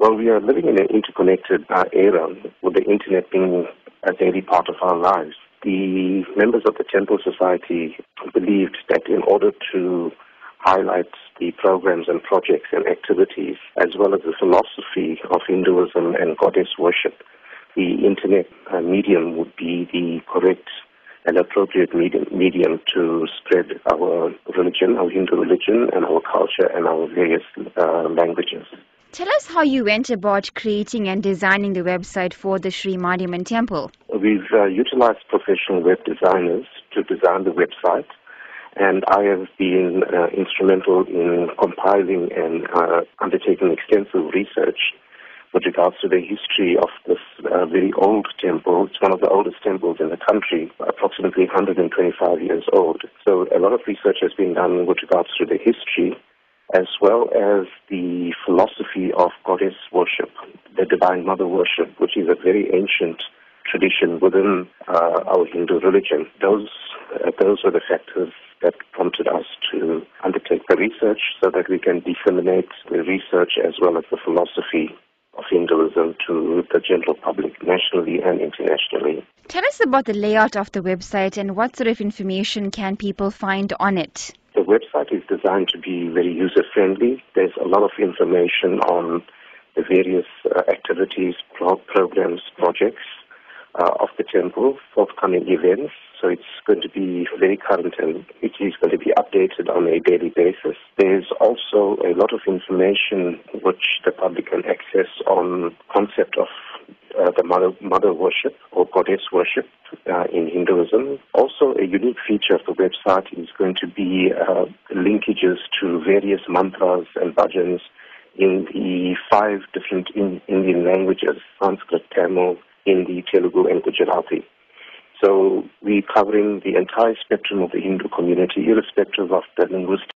Well, we are living in an interconnected uh, era with the internet being a daily part of our lives. The members of the Temple Society believed that in order to highlight the programs and projects and activities, as well as the philosophy of Hinduism and goddess worship, the internet uh, medium would be the correct and appropriate medium, medium to spread our religion, our Hindu religion, and our culture and our various uh, languages. Tell us how you went about creating and designing the website for the Sri Mariamman Temple. We've uh, utilized professional web designers to design the website, and I have been uh, instrumental in compiling and uh, undertaking extensive research with regards to the history of this uh, very old temple. It's one of the oldest temples in the country, approximately 125 years old. So a lot of research has been done with regards to the history as well as the philosophy of goddess worship, the divine mother worship, which is a very ancient tradition within uh, our Hindu religion. Those uh, those are the factors that prompted us to undertake the research so that we can disseminate the research as well as the philosophy of Hinduism to the general public nationally and internationally. Tell us about the layout of the website and what sort of information can people find on it? The website is designed to be very user friendly. There's a lot of information on the various uh, activities, pro- programs, projects uh, of the temple, forthcoming events. So it's going to be very current and it is going to be updated on a daily basis. There's also a lot of information which the public can access on concept of uh, the mother, mother worship or goddess worship uh, Also, a unique feature of the website is going to be uh, linkages to various mantras and bhajans in the five different in, Indian languages, Sanskrit, Tamil, Hindi, Telugu, and Gujarati. So we're covering the entire spectrum of the Hindu community, irrespective of the linguistic